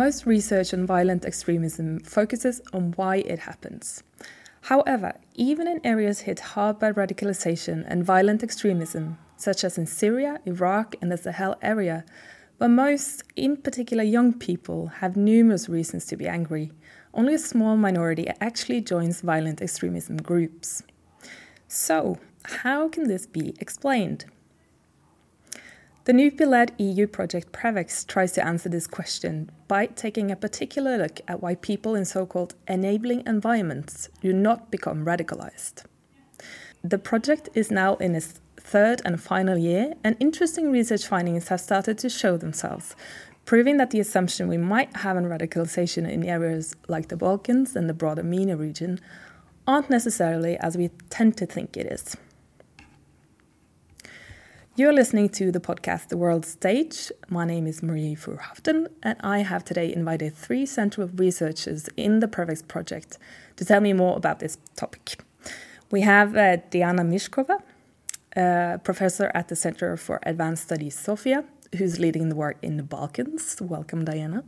most research on violent extremism focuses on why it happens. However, even in areas hit hard by radicalization and violent extremism, such as in Syria, Iraq, and the Sahel area, where most, in particular young people, have numerous reasons to be angry, only a small minority actually joins violent extremism groups. So, how can this be explained? The NUPI led EU project PREVEX tries to answer this question by taking a particular look at why people in so called enabling environments do not become radicalized. The project is now in its third and final year, and interesting research findings have started to show themselves, proving that the assumption we might have on radicalization in areas like the Balkans and the broader MENA region aren't necessarily as we tend to think it is. You're listening to the podcast The World Stage. My name is Marie Furhovden, and I have today invited three central researchers in the PREVEX project to tell me more about this topic. We have uh, Diana Mishkova, uh, professor at the Center for Advanced Studies Sofia, who's leading the work in the Balkans. Welcome, Diana.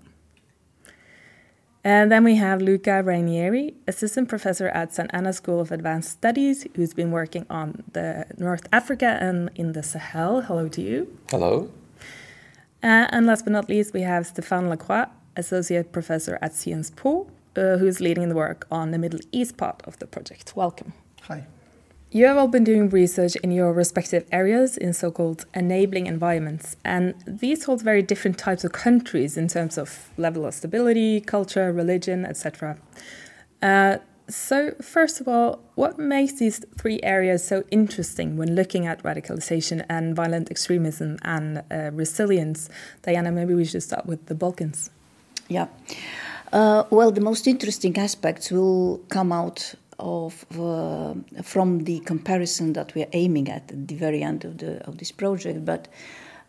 And then we have Luca Raineri, assistant professor at Sant'Anna School of Advanced Studies, who's been working on the North Africa and in the Sahel. Hello to you. Hello. Uh, and last but not least, we have Stéphane Lacroix, associate professor at Sciences Po, uh, who's leading the work on the Middle East part of the project. Welcome. Hi. You have all been doing research in your respective areas in so called enabling environments, and these hold very different types of countries in terms of level of stability, culture, religion, etc. Uh, so, first of all, what makes these three areas so interesting when looking at radicalization and violent extremism and uh, resilience? Diana, maybe we should start with the Balkans. Yeah. Uh, well, the most interesting aspects will come out of uh, from the comparison that we are aiming at at the very end of the of this project. But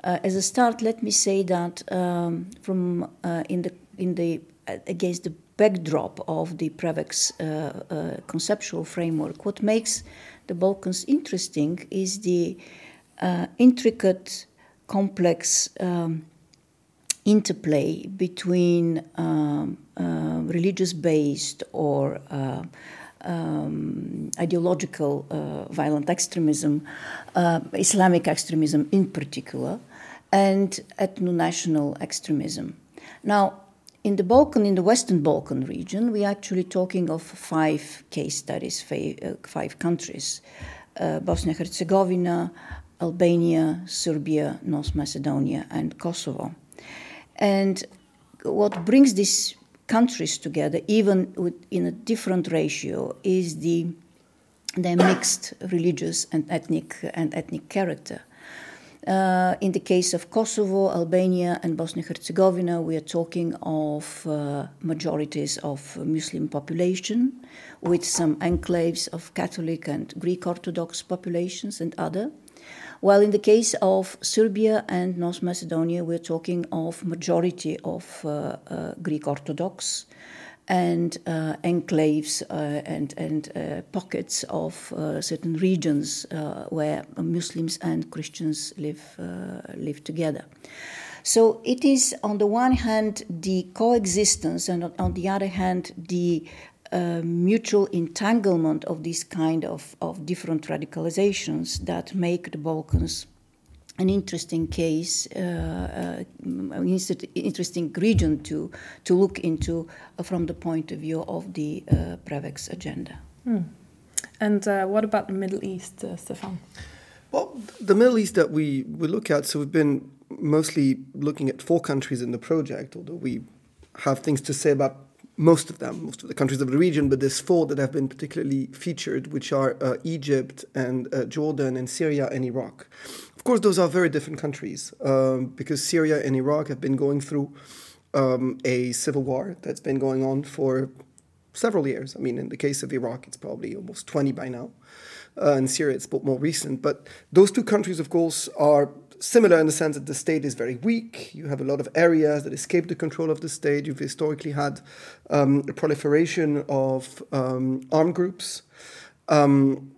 uh, as a start, let me say that um, from uh, in the in the against the backdrop of the Prevex uh, uh, conceptual framework, what makes the Balkans interesting is the uh, intricate, complex. Um, interplay between um, religious based or um, ideological uh, violent extremism, uh, Islamic extremism in particular, and ethno-national extremism. Now, in the Balkan, in the Western Balkan region, we're actually talking of five case studies, uh, five countries: uh, Bosnia Herzegovina, Albania, Serbia, North Macedonia, and Kosovo. And what brings this countries together, even with, in a different ratio, is the their mixed religious and ethnic and ethnic character. Uh, in the case of Kosovo, Albania, and Bosnia Herzegovina, we are talking of uh, majorities of Muslim population, with some enclaves of Catholic and Greek Orthodox populations and other. While in the case of Serbia and North Macedonia, we're talking of majority of uh, uh, Greek Orthodox and uh, enclaves uh, and, and uh, pockets of uh, certain regions where Muslims and Christians live, live together. So it is, on the one hand, the coexistence, and on the other hand, the mutual entanglement of this kind of, of different radicalizations that make the Balkans an interesting case, uh, uh, an interesting region to, to look into uh, from the point of view of the uh, Prevex agenda. Hmm. And uh, what about the Middle East, uh, Stefan? Well, the Middle East that we, we look at, so we've been mostly looking at four countries in the project, although we have things to say about most of them, most of the countries of the region, but there's four that have been particularly featured, which are uh, Egypt and uh, Jordan and Syria and Iraq. Of course, those are very different countries um, because Syria and Iraq have been going through um, a civil war that's been going on for several years. I mean, in the case of Iraq, it's probably almost 20 by now. Uh, in Syria, it's more recent. But those two countries, of course, are similar in the sense that the state is very weak. You have a lot of areas that escape the control of the state. You've historically had um, a proliferation of um, armed groups. Um,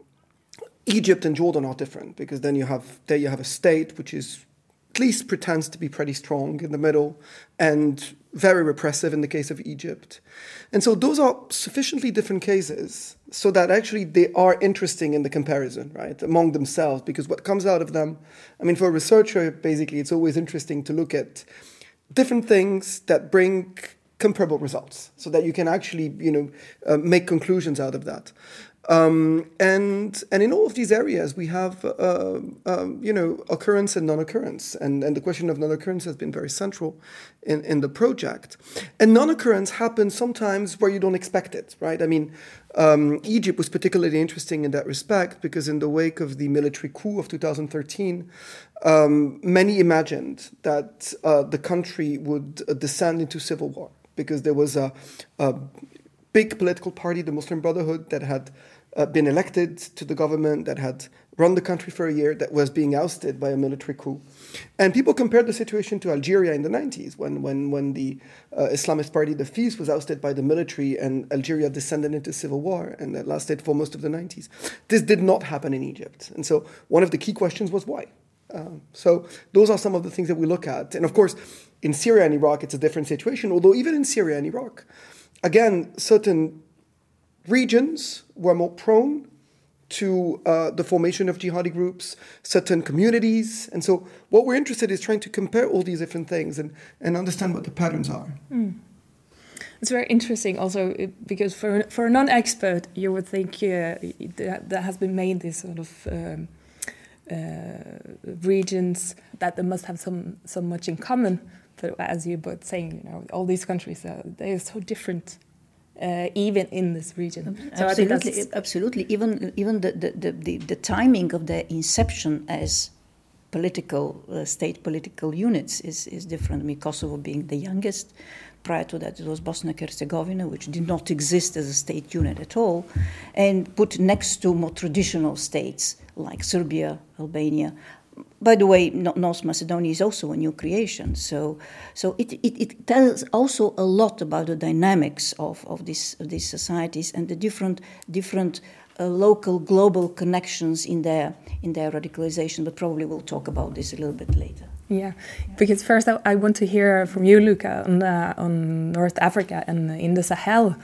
Egypt and Jordan are different because then you have there you have a state which is at least pretends to be pretty strong in the middle and very repressive in the case of Egypt. And so those are sufficiently different cases so that actually they are interesting in the comparison, right, among themselves, because what comes out of them, I mean, for a researcher, basically, it's always interesting to look at different things that bring comparable results so that you can actually, you know, uh, make conclusions out of that. Um, and and in all of these areas, we have uh, um, you know occurrence and non-occurrence, and and the question of non-occurrence has been very central in, in the project. And non-occurrence happens sometimes where you don't expect it, right? I mean, um, Egypt was particularly interesting in that respect because in the wake of the military coup of 2013, um, many imagined that uh, the country would uh, descend into civil war because there was a, a big political party, the Muslim Brotherhood, that had uh, been elected to the government, that had run the country for a year, that was being ousted by a military coup. And people compared the situation to Algeria in the 90s, when, when, when the uh, Islamist party, the FIS, was ousted by the military and Algeria descended into civil war, and that lasted for most of the 90s. This did not happen in Egypt. And so one of the key questions was why? Um, so those are some of the things that we look at. And of course, in Syria and Iraq, it's a different situation, although even in Syria and Iraq, again, certain regions were more prone to uh, the formation of jihadi groups, certain communities. And so, what we're interested in is trying to compare all these different things and, and understand what the patterns are. Mm. It's very interesting also because for, for a non expert, you would think uh, that, that has been made this sort of. Um, uh, regions that they must have some so much in common. But as you both saying, you know, all these countries uh, they are so different uh, even in this region. So absolutely, absolutely. Even even the, the, the, the, timing of their inception as political uh, state political units is, is different. I mean, Kosovo being the youngest. Prior to that, it was Bosnia Herzegovina, which did not exist as a state unit at all, and put next to more traditional states like Serbia, Albania, by the way, North Macedonia is also a new creation. So, so it, it, it, tells also a lot about the dynamics of, of, this, of these societies and the different, different uh, local, global connections in their, in their radicalization. But probably we'll talk about this a little bit later. Yeah, because first I, I want to hear from you, Luca, on, uh, on North Africa and in the Sahel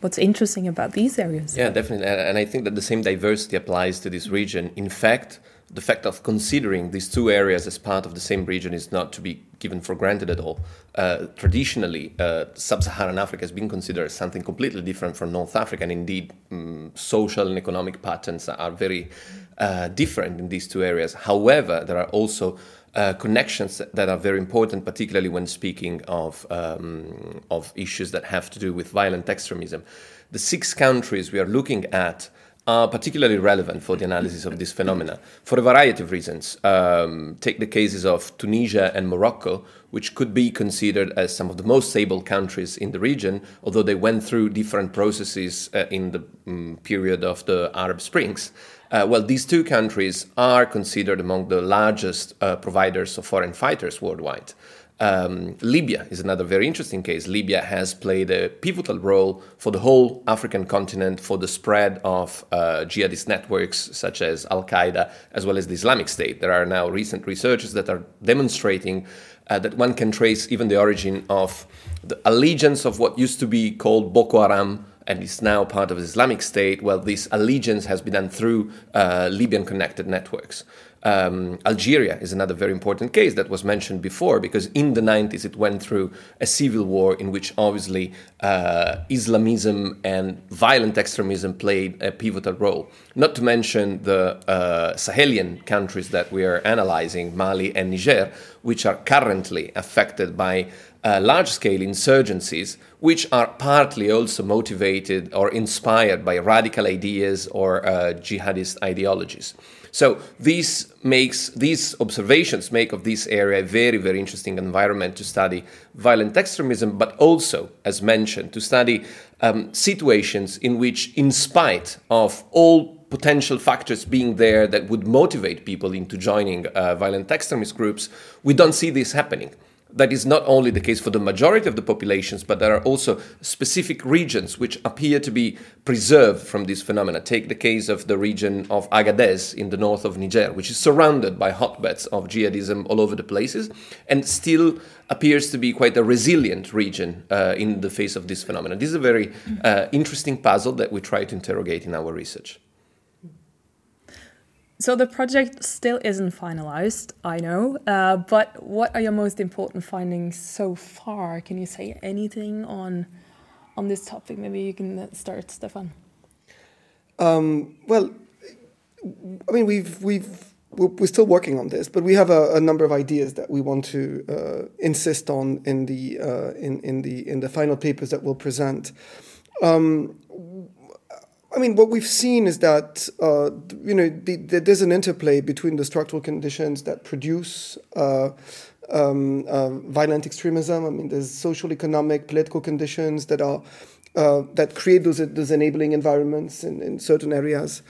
what's interesting about these areas. Yeah, definitely. And I think that the same diversity applies to this region. In fact, the fact of considering these two areas as part of the same region is not to be given for granted at all. Uh, traditionally, uh, sub-Saharan Africa has been considered something completely different from North Africa, and indeed, um, social and economic patterns are very uh, different in these two areas. However, there are also uh, connections that are very important, particularly when speaking of um, of issues that have to do with violent extremism. The six countries we are looking at are particularly relevant for the analysis of this phenomena for a variety of reasons. Um, take the cases of Tunisia and Morocco, which could be considered as some of the most stable countries in the region, although they went through different processes uh, in the um, period of the Arab Springs. Uh, well, these two countries are considered among the largest uh, providers of foreign fighters worldwide. Um, Libya is another very interesting case. Libya has played a pivotal role for the whole African continent for the spread of uh, jihadist networks such as Al Qaeda as well as the Islamic State. There are now recent researches that are demonstrating uh, that one can trace even the origin of the allegiance of what used to be called Boko Haram and is now part of the Islamic State. Well, this allegiance has been done through uh, Libyan connected networks. Um, Algeria is another very important case that was mentioned before because in the 90s it went through a civil war in which obviously uh, Islamism and violent extremism played a pivotal role. Not to mention the uh, Sahelian countries that we are analyzing, Mali and Niger, which are currently affected by uh, large scale insurgencies, which are partly also motivated or inspired by radical ideas or uh, jihadist ideologies. So these makes these observations make of this area a very very interesting environment to study violent extremism, but also, as mentioned, to study um, situations in which, in spite of all potential factors being there that would motivate people into joining uh, violent extremist groups, we don't see this happening. That is not only the case for the majority of the populations, but there are also specific regions which appear to be preserved from this phenomena. Take the case of the region of Agadez in the north of Niger, which is surrounded by hotbeds of jihadism all over the places, and still appears to be quite a resilient region uh, in the face of this phenomenon. This is a very uh, interesting puzzle that we try to interrogate in our research. So the project still isn't finalized, I know, uh, but what are your most important findings so far? Can you say anything on on this topic? Maybe you can uh, start, Stefan. Um, well, I mean, we've we've we're still working on this, but we have a, a number of ideas that we want to uh, insist on in the uh, in in the in the final papers that we'll present. Um, I mean, what we've seen is that uh, you know the, the, there's an interplay between the structural conditions that produce uh, um, uh, violent extremism. I mean, there's social, economic, political conditions that are uh, that create those those enabling environments in, in certain areas.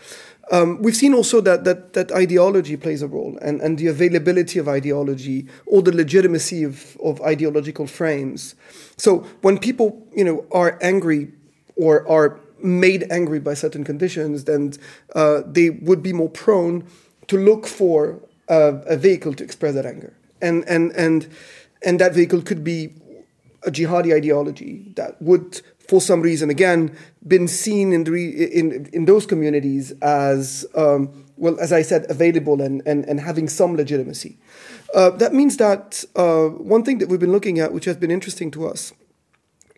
Um, we've seen also that, that that ideology plays a role, and, and the availability of ideology or the legitimacy of, of ideological frames. So when people you know are angry or are made angry by certain conditions, then uh, they would be more prone to look for a, a, vehicle to express that anger. And, and, and, and that vehicle could be a jihadi ideology that would, for some reason, again, been seen in, the re- in, in those communities as, um, well, as I said, available and, and, and having some legitimacy. Uh, that means that uh, one thing that we've been looking at, which has been interesting to us,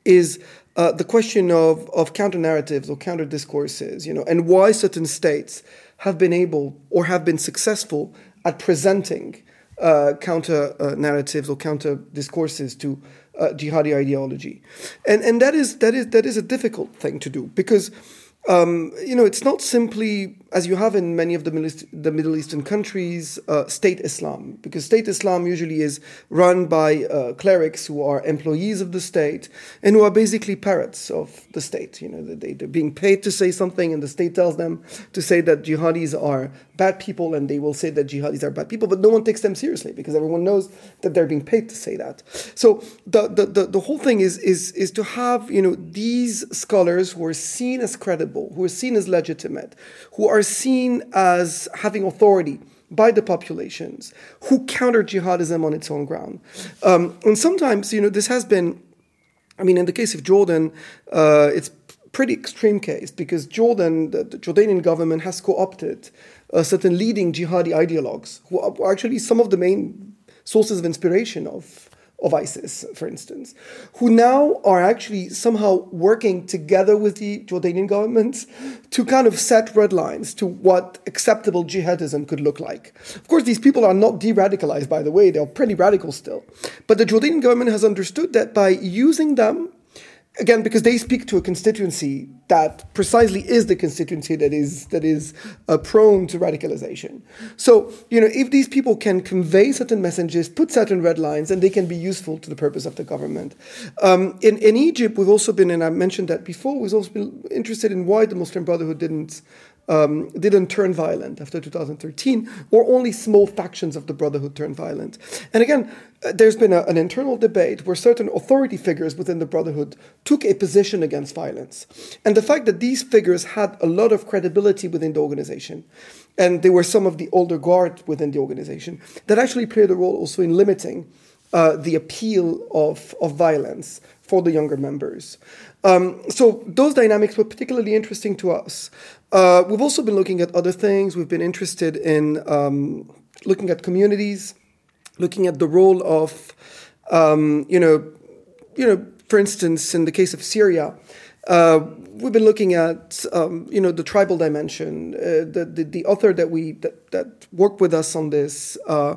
is uh, the question of, of counter narratives or counter discourses, you know, and why certain states have been able or have been successful at presenting uh, counter uh, narratives or counter discourses to uh, jihadi ideology, and and that is that is that is a difficult thing to do because um, you know, it's not simply, as you have in many of the Middle, East, the Middle Eastern countries, uh, state Islam, because state Islam usually is run by uh, clerics who are employees of the state and who are basically parrots of the state. You know, they, they're being paid to say something, and the state tells them to say that jihadis are bad people, and they will say that jihadis are bad people, but no one takes them seriously because everyone knows that they're being paid to say that. So the, the, the, the whole thing is, is, is to have, you know, these scholars who are seen as credible who are seen as legitimate, who are seen as having authority by the populations, who counter jihadism on its own ground. Um, and sometimes, you know, this has been, I mean, in the case of Jordan, uh, it's pretty extreme case because Jordan, the, the Jordanian government has co-opted uh, certain leading jihadi ideologues who are actually some of the main sources of inspiration of of ISIS, for instance, who now are actually somehow working together with the Jordanian government to kind of set red lines to what acceptable jihadism could look like. Of course, these people are not de radicalized, by the way, they're pretty radical still. But the Jordanian government has understood that by using them again because they speak to a constituency that precisely is the constituency that is that is uh, prone to radicalization. So you know if these people can convey certain messages put certain red lines and they can be useful to the purpose of the government. Um, in, in egypt we've also been and i mentioned that before we've also been interested in why the muslim brotherhood didn't um, didn't turn violent after 2013, or only small factions of the Brotherhood turned violent. And again, uh, there's been a, an internal debate where certain authority figures within the Brotherhood took a position against violence. And the fact that these figures had a lot of credibility within the organization, and they were some of the older guard within the organization, that actually played a role also in limiting uh, the appeal of, of violence for the younger members. Um, so those dynamics were particularly interesting to us. Uh, we've also been looking at other things. We've been interested in um, looking at communities, looking at the role of, um, you know, you know, for instance, in the case of Syria, uh, we've been looking at, um, you know, the tribal dimension. Uh, the, the, the author that we that, that worked with us on this, uh,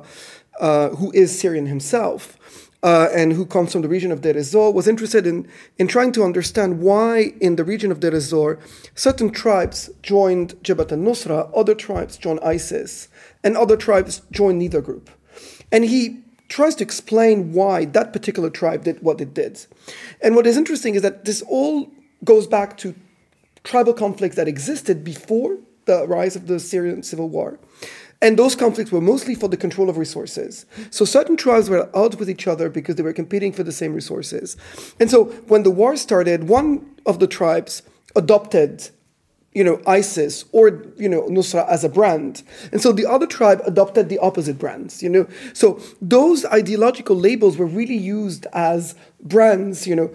uh, who is Syrian himself uh, and who comes from the region of Deir was interested in, in trying to understand why in the region of Deir certain tribes joined Jabhat al-Nusra, other tribes joined ISIS, and other tribes joined neither group. And he tries to explain why that particular tribe did what it did. And what is interesting is that this all goes back to tribal conflicts that existed before the rise of the Syrian civil war And those conflicts were mostly for the control of resources. So certain tribes were at odds with each other because they were competing for the same resources. And so when the war started, one of the tribes adopted you know, ISIS or, you know, Nusra as a brand. And so the other tribe adopted the opposite brands, you know. So those ideological labels were really used as brands, you know,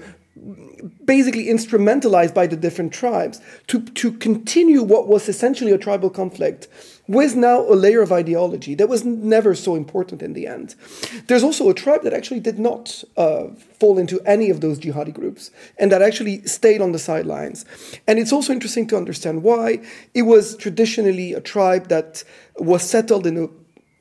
basically instrumentalized by the different tribes to, to continue what was essentially a tribal conflict with now a layer of ideology that was never so important in the end. There's also a tribe that actually did not uh, fall into any of those jihadi groups and that actually stayed on the sidelines. And it's also interesting to understand why. It was traditionally a tribe that was settled in a,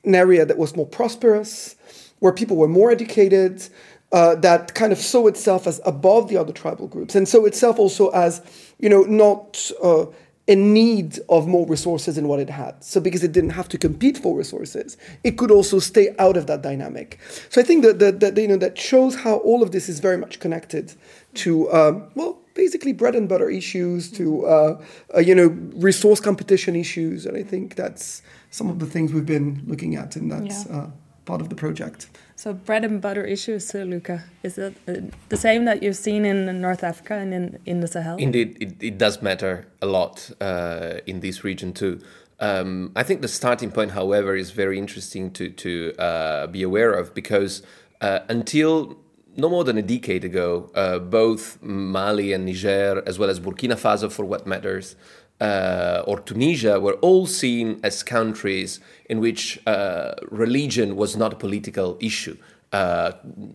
an area that was more prosperous, where people were more educated, uh, that kind of saw itself as above the other tribal groups, and saw itself also as, you know, not uh, in need of more resources than what it had. So because it didn't have to compete for resources, it could also stay out of that dynamic. So I think that that, that you know that shows how all of this is very much connected to um, well basically bread and butter issues to uh, uh, you know resource competition issues, and I think that's some of the things we've been looking at in that yeah. uh, part of the project. So bread and butter issues, uh, Luca, is it uh, the same that you've seen in North Africa and in, in the Sahel? Indeed, it, it does matter a lot uh, in this region too. Um, I think the starting point, however, is very interesting to, to uh, be aware of because uh, until no more than a decade ago, uh, both Mali and Niger, as well as Burkina Faso for what matters, uh, or Tunisia were all seen as countries in which uh, religion was not a political issue. Uh,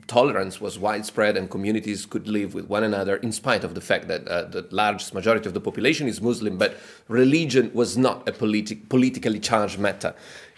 tolerance was widespread and communities could live with one another in spite of the fact that uh, the largest majority of the population is Muslim, but religion was not a politi- politically charged matter.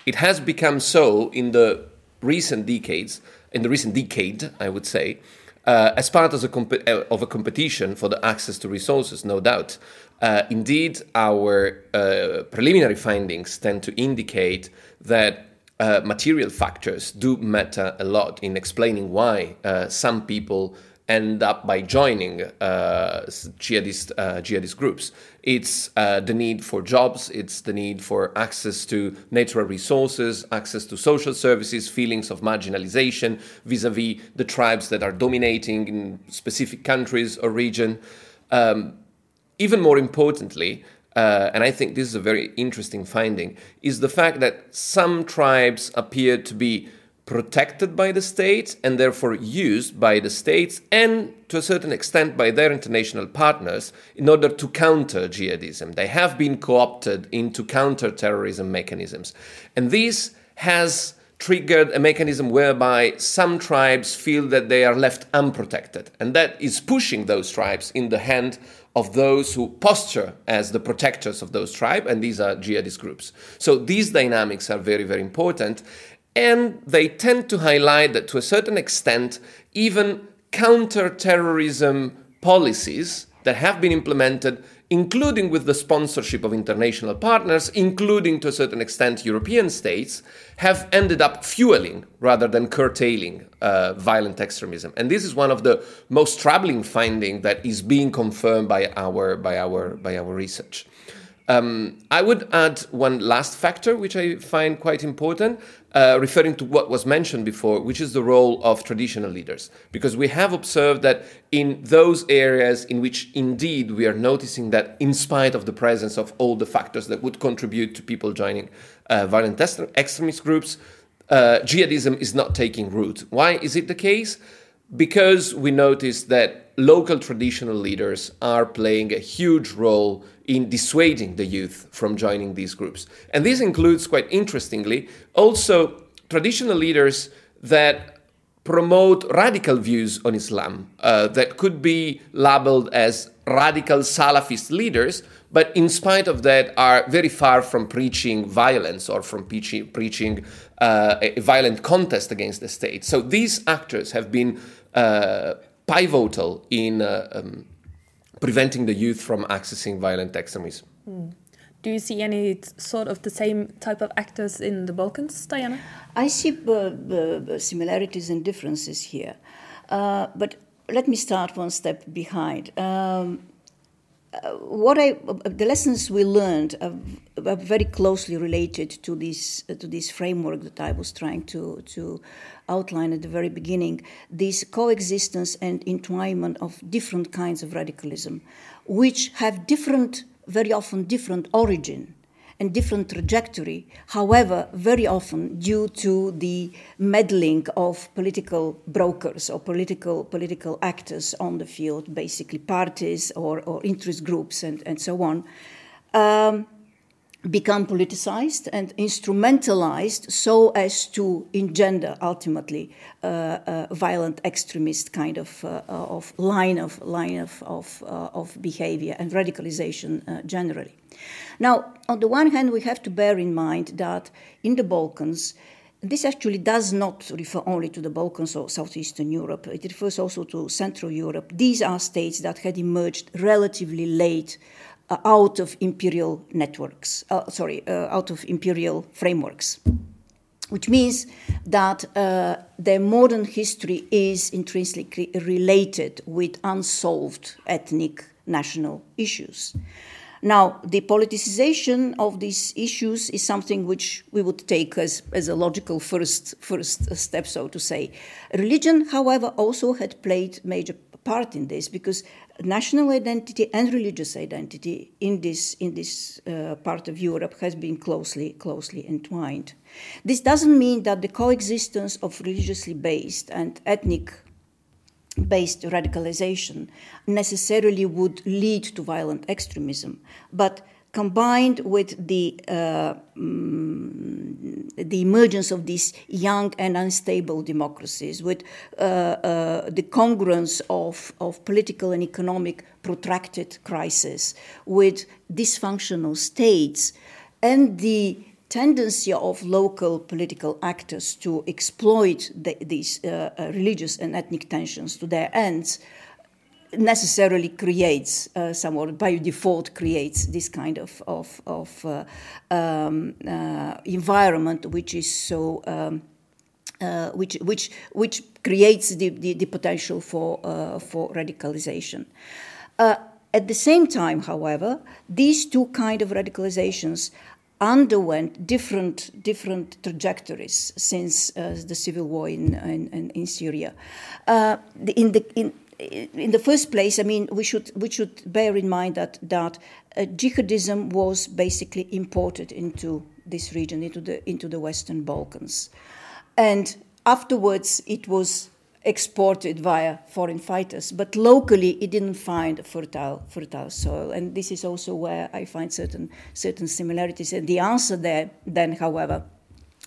It has become so in the recent decades, in the recent decade, I would say, uh, as part of a, comp- uh, of a competition for the access to resources, no doubt. Uh, indeed, our uh, preliminary findings tend to indicate that uh, material factors do matter a lot in explaining why uh, some people end up by joining uh, jihadist, uh, jihadist groups. It's the need for jobs, it's the need for access to natural resources, access to social services, feelings of marginalization vis a vis the tribes that are dominating in specific countries or region. Um, even more importantly, uh, and I think this is a very interesting finding, is the fact that some tribes appear to be protected by the state and therefore used by the states and to a certain extent by their international partners in order to counter jihadism. They have been co opted into counter-terrorism mechanisms. And this has triggered a mechanism whereby some tribes feel that they are left unprotected. And that is pushing those tribes in the hand of those who posture as the protectors of those tribes, and these are jihadist groups. So these dynamics are very, very important, and they tend to highlight that to a certain extent, even counter-terrorism policies that have been implemented including with the sponsorship of international partners, including to a certain extent European states, have ended up fueling rather than curtailing uh, violent extremism. And this is one of the most troubling findings that is being confirmed by our, by our, by our research. Um, I would add one last factor, which I find quite important, uh, referring to what was mentioned before, which is the role of traditional leaders. Because we have observed that in those areas in which indeed we are noticing that, in spite of the presence of all the factors that would contribute to people joining uh, violent extremist groups, uh, jihadism is not taking root. Why is it the case? Because we notice that local traditional leaders are playing a huge role in dissuading the youth from joining these groups. And this includes, quite interestingly, also traditional leaders that promote radical views on Islam uh, that could be labeled as radical Salafist leaders, but in spite of that are very far from preaching violence or from preaching, preaching uh, a violent contest against the state. So these actors have been uh, pivotal in uh, um, preventing the youth from accessing violent extremism. Mm. Do you see any sort of the same type of actors in the Balkans, Diana? I see uh, similarities and differences here. Uh, but let me start one step behind. Um, uh, what I, the lessons we learned are, are very closely related to this uh, to this framework that I was trying to to outline at the very beginning. This coexistence and entwinement of different kinds of radicalism, which have different, very often different origin and different trajectory, however, very often due to the meddling of political brokers or political, political actors on the field, basically parties or, or interest groups and, and so on. Um, become politicized and instrumentalized so as to engender ultimately uh, a violent extremist kind of, uh, of line of line of of, uh, of behavior and radicalization uh, generally. Now, on the one hand, we have to bear in mind that in the Balkans, this actually does not refer only to the Balkans or Southeastern Europe, it refers also to Central Europe. These are states that had emerged relatively late uh, out of imperial networks, uh, sorry, uh, out of imperial frameworks. Which means that uh, their modern history is intrinsically related with unsolved ethnic national issues. Now, the politicization of these issues is something which we would take as, as a logical first, first step, so to say. Religion, however, also had played major part in this because national identity and religious identity in this, in this uh, part of Europe has been closely, closely entwined. This doesn't mean that the coexistence of religiously based and ethnic based radicalization necessarily would lead to violent extremism, but combined with the, uh, um, the emergence of these young and unstable democracies, with uh, uh, the congruence of, of political and economic protracted crisis, with dysfunctional states, and the tendency of local political actors to exploit the, these uh, uh, religious and ethnic tensions to their ends necessarily creates uh, by default creates this kind of of, of uh, um, uh, environment which is so um, uh, which which which creates the, the, the potential for for radicalization. at the same time, however, these two kind of radicalizations underwent different different trajectories since uh, the civil war in in, in Syria. Uh, in the in, in the first place, I mean, we should we should bear in mind that that uh, jihadism was basically imported into this region, into the into the Western Balkans, and afterwards it was exported via foreign fighters. But locally, it didn't find fertile, fertile soil. And this is also where I find certain, certain similarities. And the answer there, then, however,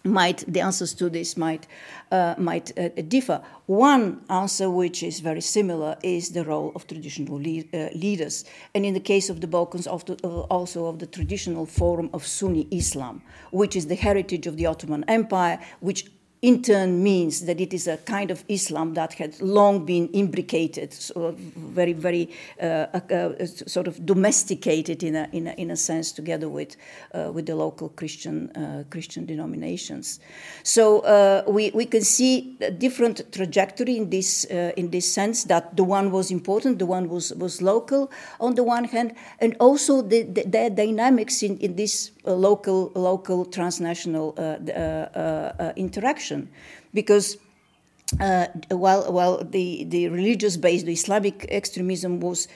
might the answers to this might uh, might uh, differ. One answer, which is very similar, is the role of traditional le- uh, leaders, and in the case of the Balkans, of the, uh, also of the traditional form of Sunni Islam, which is the heritage of the Ottoman Empire, which in turn means that it is a kind of Islam that had long been imbricated, so very, very uh, uh, uh, sort of domesticated in a, in a, in a sense together with, uh, with the local Christian, uh, Christian denominations. So uh, we, we can see a different trajectory in this, in this sense that the one was important, the one was, was local on the one hand, and also the, the, the dynamics in, in this local, local transnational interaction. Because uh, while, while the, the religious based, the Islamic extremism was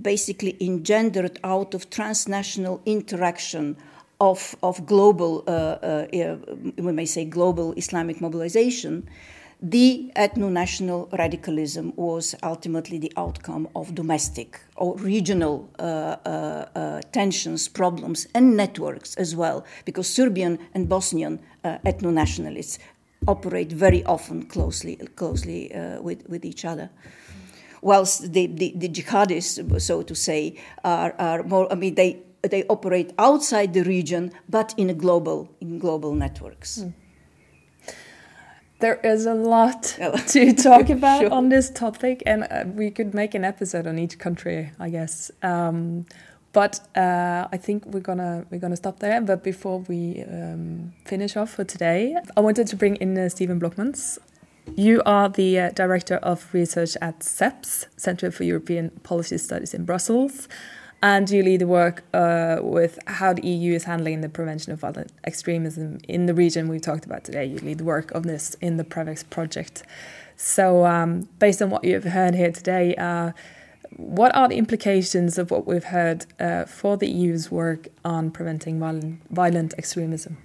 basically engendered out of transnational interaction of, of global, uh, uh, we may say global Islamic mobilization, the ethno national radicalism was ultimately the outcome of domestic or regional uh, uh, uh, tensions, problems, and networks as well, because Serbian and Bosnian uh, ethno nationalists operate very often closely, closely uh, with, with each other. Whilst the, the, the, jihadists, so to say, are, are more, I mean, they, they operate outside the region, but in global, in global networks. Mm. There is a lot to talk about sure. on this topic, and uh, we could make an episode on each country, I guess. Um, but uh, I think we're gonna we're gonna stop there. But before we um, finish off for today, I wanted to bring in uh, Steven Blockmans. You are the uh, director of research at CEPS, Center for European Policy Studies in Brussels. And you lead the work uh, with how the EU is handling the prevention of violent extremism in the region we talked about today. You lead the work of this in the Prevex project. So, um, based on what you've heard here today, uh, what are the implications of what we've heard uh, for the EU's work on preventing violent, violent extremism?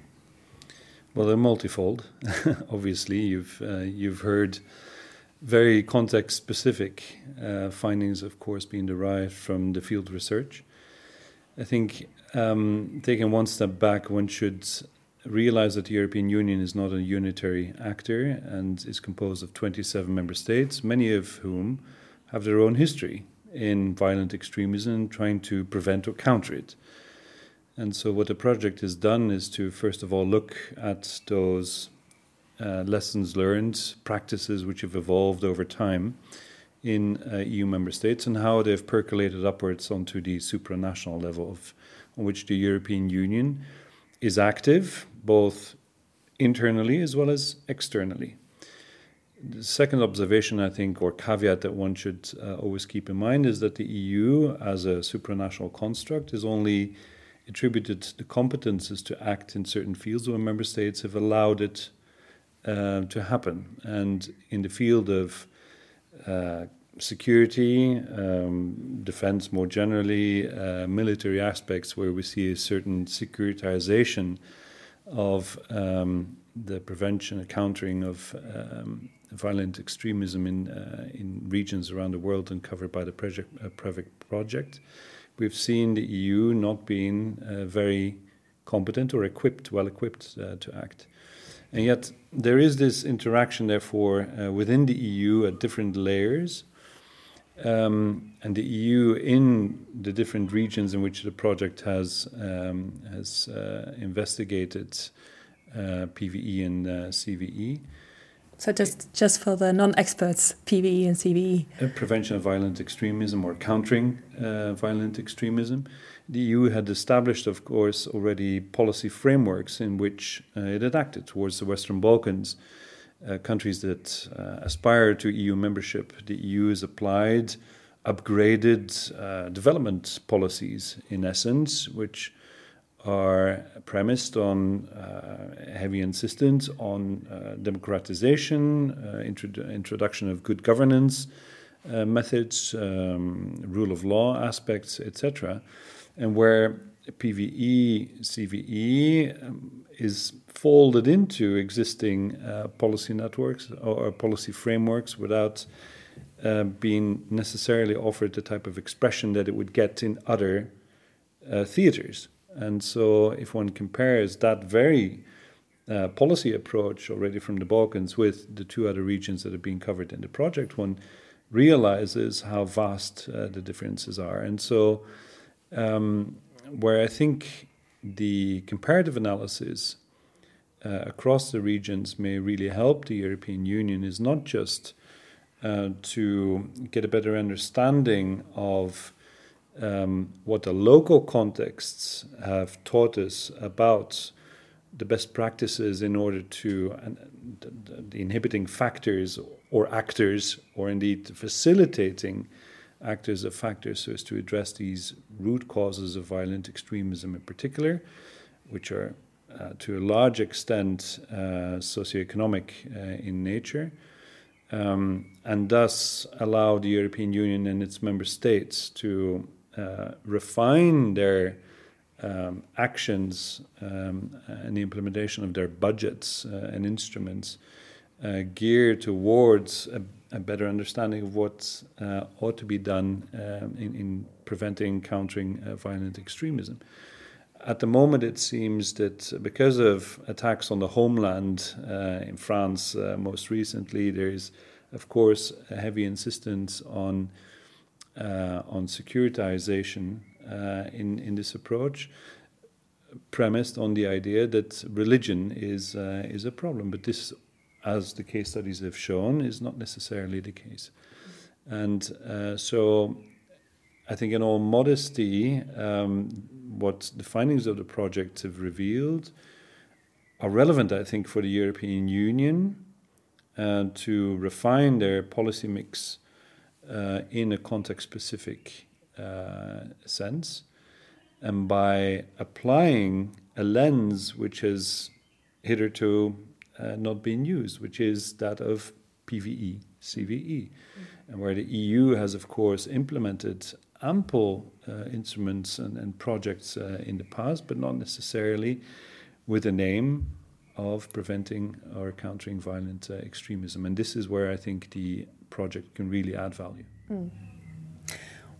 Well, they're multifold. Obviously, you've uh, you've heard very context specific uh, findings, of course, being derived from the field research. I think um, taking one step back, one should realize that the European Union is not a unitary actor and is composed of 27 member states, many of whom have their own history in violent extremism, trying to prevent or counter it. And so, what the project has done is to first of all look at those uh, lessons learned, practices which have evolved over time in uh, EU member states, and how they've percolated upwards onto the supranational level of, on which the European Union is active, both internally as well as externally. The second observation, I think, or caveat that one should uh, always keep in mind is that the EU, as a supranational construct, is only attributed the competences to act in certain fields where member states have allowed it uh, to happen. And in the field of uh, security, um, defense more generally, uh, military aspects where we see a certain securitization of um, the prevention and countering of um, violent extremism in uh, in regions around the world and covered by the project, uh, project. We've seen the EU not being uh, very competent or equipped, well equipped to act. And yet, there is this interaction, therefore, uh, within the EU at different layers. Um, and the EU, in the different regions in which the project has, um, has uh, investigated uh, PVE and uh, CVE. So, just, just for the non experts, PVE and CVE? Uh, prevention of violent extremism or countering uh, violent extremism the EU had established, of course, already policy frameworks in which uh, it had acted towards the Western Balkans, uh, countries that uh, aspire to EU membership. The EU has applied upgraded uh, development policies, in essence, which are premised on uh, heavy insistence on uh, democratization, introdu- introduction of good governance methods, um, rule of law aspects, etc and where PVE, CVE um, is folded into existing uh, policy networks or, policy frameworks without uh, being necessarily offered the type of expression that it would get in other uh, theaters. And so, if one compares that very uh, policy approach already from the Balkans with the two other regions that are being covered in the project, one realizes how vast uh, the differences are. And so, um, where I think the comparative analysis uh, across the regions may really help the European Union is not just uh, to get a better understanding of um, what the local contexts have taught us about the best practices in order to uh, the, the inhibiting factors or actors or indeed facilitating actors of factors so as to address these root causes of violent extremism in particular, which are uh, to a large extent uh, socioeconomic uh, in nature, um, and thus allow the European Union and its member states to uh, refine their um, actions um, and the implementation of their budgets uh, and instruments uh, geared towards a a better understanding of what uh, ought to be done um, in, in, preventing, countering uh, violent extremism. At the moment, it seems that because of attacks on the homeland uh, in France, uh, most recently, there is, of course, a heavy insistence on uh, on securitization uh, in in this approach, premised on the idea that religion is is a problem. But this as the case studies have shown, is not necessarily the case. And uh, so I think, in all modesty, um, what the findings of the project have revealed are relevant, I think, for the European Union uh, to refine their policy mix uh, in a context specific uh, sense, and by applying a lens which has hitherto uh, not been used, which is that of PVE, CVE, and where the EU has, of course, implemented ample uh, instruments and, and projects uh, in the past, but not necessarily with the name of preventing or countering violent uh, extremism. And this is where I think the project can really add value. Mm.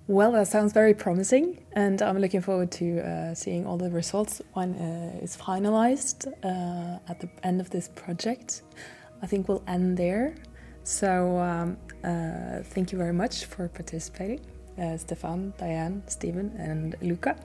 Well, that sounds very promising, and I'm looking forward to uh, seeing all the results when uh, it's finalized uh, at the end of this project. I think we'll end there. So, um, uh, thank you very much for participating, uh, Stéphane, Diane, Steven, and Luca.